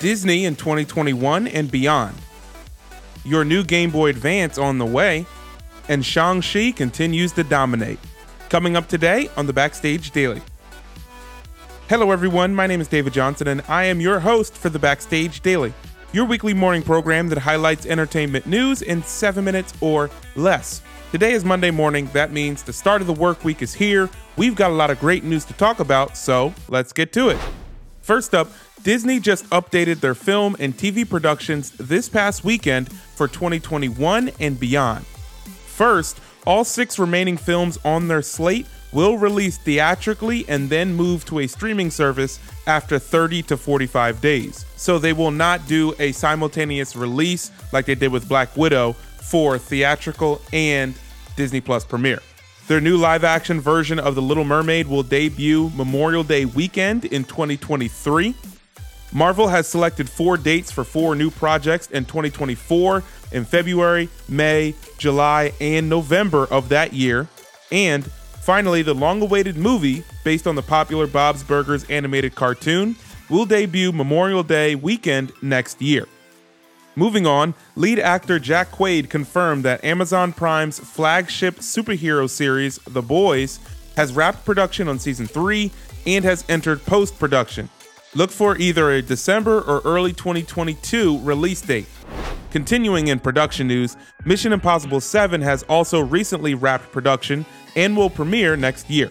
Disney in 2021 and beyond. Your new Game Boy Advance on the way, and Shang-Chi continues to dominate. Coming up today on the Backstage Daily. Hello, everyone. My name is David Johnson, and I am your host for the Backstage Daily, your weekly morning program that highlights entertainment news in seven minutes or less. Today is Monday morning. That means the start of the work week is here. We've got a lot of great news to talk about, so let's get to it. First up, Disney just updated their film and TV productions this past weekend for 2021 and beyond. First, all six remaining films on their slate will release theatrically and then move to a streaming service after 30 to 45 days. So they will not do a simultaneous release like they did with Black Widow for theatrical and Disney Plus premiere. Their new live action version of The Little Mermaid will debut Memorial Day weekend in 2023. Marvel has selected four dates for four new projects in 2024 in February, May, July, and November of that year. And finally, the long awaited movie, based on the popular Bob's Burgers animated cartoon, will debut Memorial Day weekend next year. Moving on, lead actor Jack Quaid confirmed that Amazon Prime's flagship superhero series, The Boys, has wrapped production on season 3 and has entered post production. Look for either a December or early 2022 release date. Continuing in production news, Mission Impossible 7 has also recently wrapped production and will premiere next year.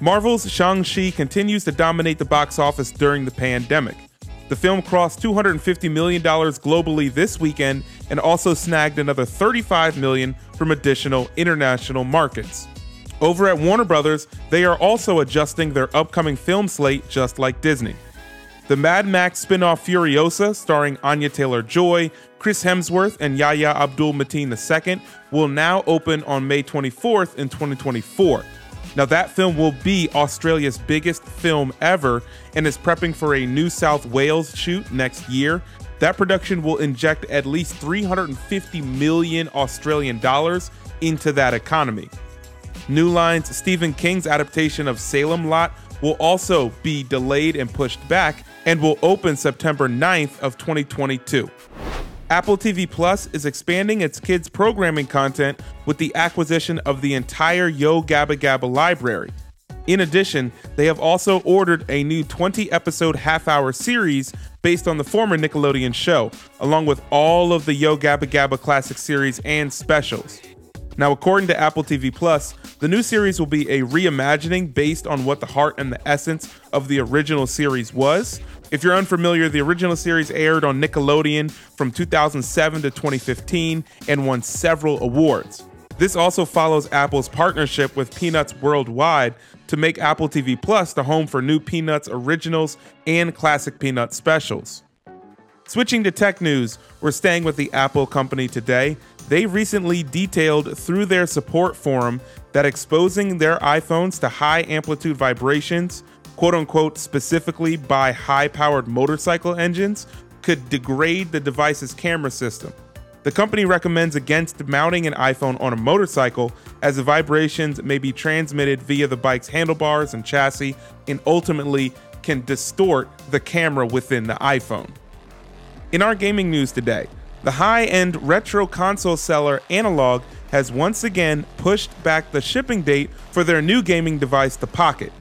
Marvel's Shang-Chi continues to dominate the box office during the pandemic. The film crossed $250 million globally this weekend and also snagged another 35 million from additional international markets. Over at Warner Brothers, they are also adjusting their upcoming film slate just like Disney. The Mad Max spin-off Furiosa, starring Anya Taylor-Joy, Chris Hemsworth, and Yahya Abdul Mateen II, will now open on May 24th in 2024. Now, that film will be Australia's biggest film ever and is prepping for a New South Wales shoot next year. That production will inject at least 350 million Australian dollars into that economy. New Line's Stephen King's adaptation of Salem Lot will also be delayed and pushed back and will open September 9th of 2022. Apple TV Plus is expanding its kids programming content with the acquisition of the entire Yo Gabba Gabba library. In addition, they have also ordered a new 20 episode half hour series based on the former Nickelodeon show, along with all of the Yo Gabba Gabba classic series and specials. Now, according to Apple TV Plus, the new series will be a reimagining based on what the heart and the essence of the original series was, if you're unfamiliar, the original series aired on Nickelodeon from 2007 to 2015 and won several awards. This also follows Apple's partnership with Peanuts Worldwide to make Apple TV Plus the home for new Peanuts originals and classic Peanuts specials. Switching to tech news, we're staying with the Apple company today. They recently detailed through their support forum that exposing their iPhones to high amplitude vibrations quote unquote, specifically by high powered motorcycle engines, could degrade the device's camera system. The company recommends against mounting an iPhone on a motorcycle as the vibrations may be transmitted via the bike's handlebars and chassis and ultimately can distort the camera within the iPhone. In our gaming news today, the high end retro console seller Analogue has once again pushed back the shipping date for their new gaming device, the Pocket.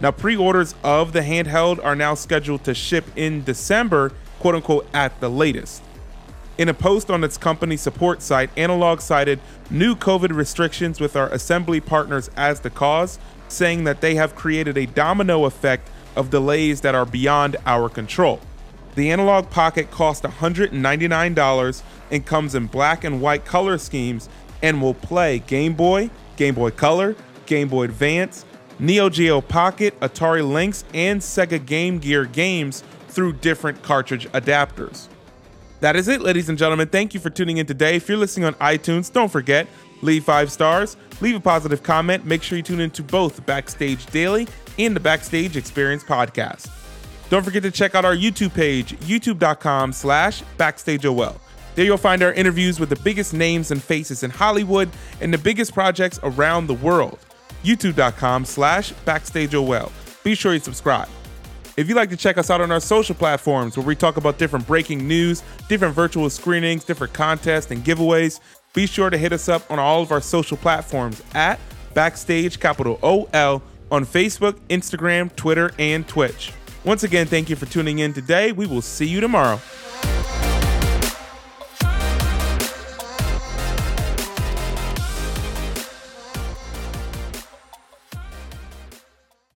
Now, pre orders of the handheld are now scheduled to ship in December, quote unquote, at the latest. In a post on its company support site, Analogue cited new COVID restrictions with our assembly partners as the cause, saying that they have created a domino effect of delays that are beyond our control. The Analogue Pocket costs $199 and comes in black and white color schemes and will play Game Boy, Game Boy Color, Game Boy Advance, Neo Geo Pocket, Atari Lynx, and Sega Game Gear games through different cartridge adapters. That is it, ladies and gentlemen. Thank you for tuning in today. If you're listening on iTunes, don't forget, leave five stars, leave a positive comment. Make sure you tune into both Backstage Daily and the Backstage Experience podcast. Don't forget to check out our YouTube page, youtube.com slash backstageol. There you'll find our interviews with the biggest names and faces in Hollywood and the biggest projects around the world youtube.com slash backstageol. Be sure you subscribe. If you'd like to check us out on our social platforms where we talk about different breaking news, different virtual screenings, different contests, and giveaways, be sure to hit us up on all of our social platforms at Backstage Capital OL on Facebook, Instagram, Twitter, and Twitch. Once again, thank you for tuning in today. We will see you tomorrow.